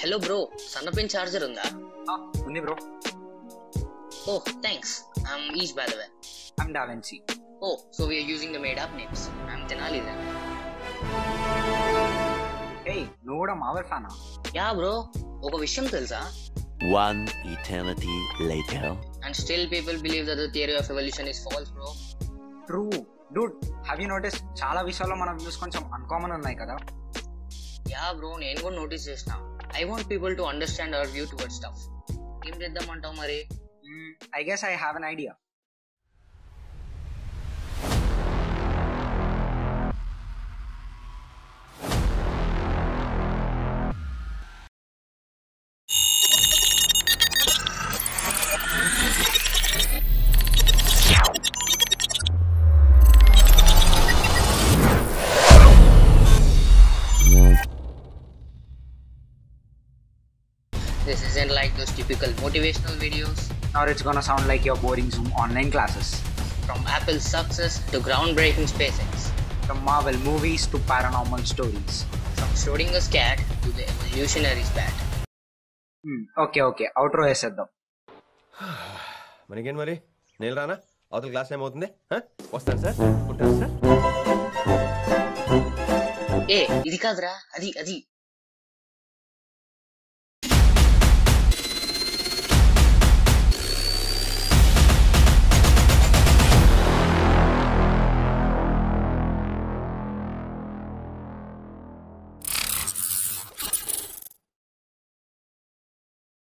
Hello bro సన్నపిన్ charger ఉందా? ఉంది bro oh thanks I'm is by the way I'm da Vinci oh so we're using the made up names I'm తినాలి then ఏయ్ నువ్వు కూడా mower ఫ్యానా yeah bro ఒక విషయం తెలుసా? One eternity later. And still people believe that the theory of evolution is false bro true dude have you notice చాలా విషయాల్లో మన వ్యూస్ కొంచెం అన్కామన్ ఉన్నాయి కదా. యా బ్రో నేను కూడా నోటీస్ చేసిన. I want people to understand our view toward stuff ఏం చేద్దామంటావు మరి? I guess I have an idea this isn't like those typical motivational videos or it's gonna sound like your boring zoom online classes from Apple's success to groundbreaking SpaceX, from Marvel movies to paranormal stories from Schrodinger's cat to the evolutionary's bat. Okay okay outro వేసేద్దాం మనకేం మరి నేను రానా అవతల class time అవుతుంది ఆ? వస్తాను sir ఉంటాను sir ఏ ఇది కాదురా అది అది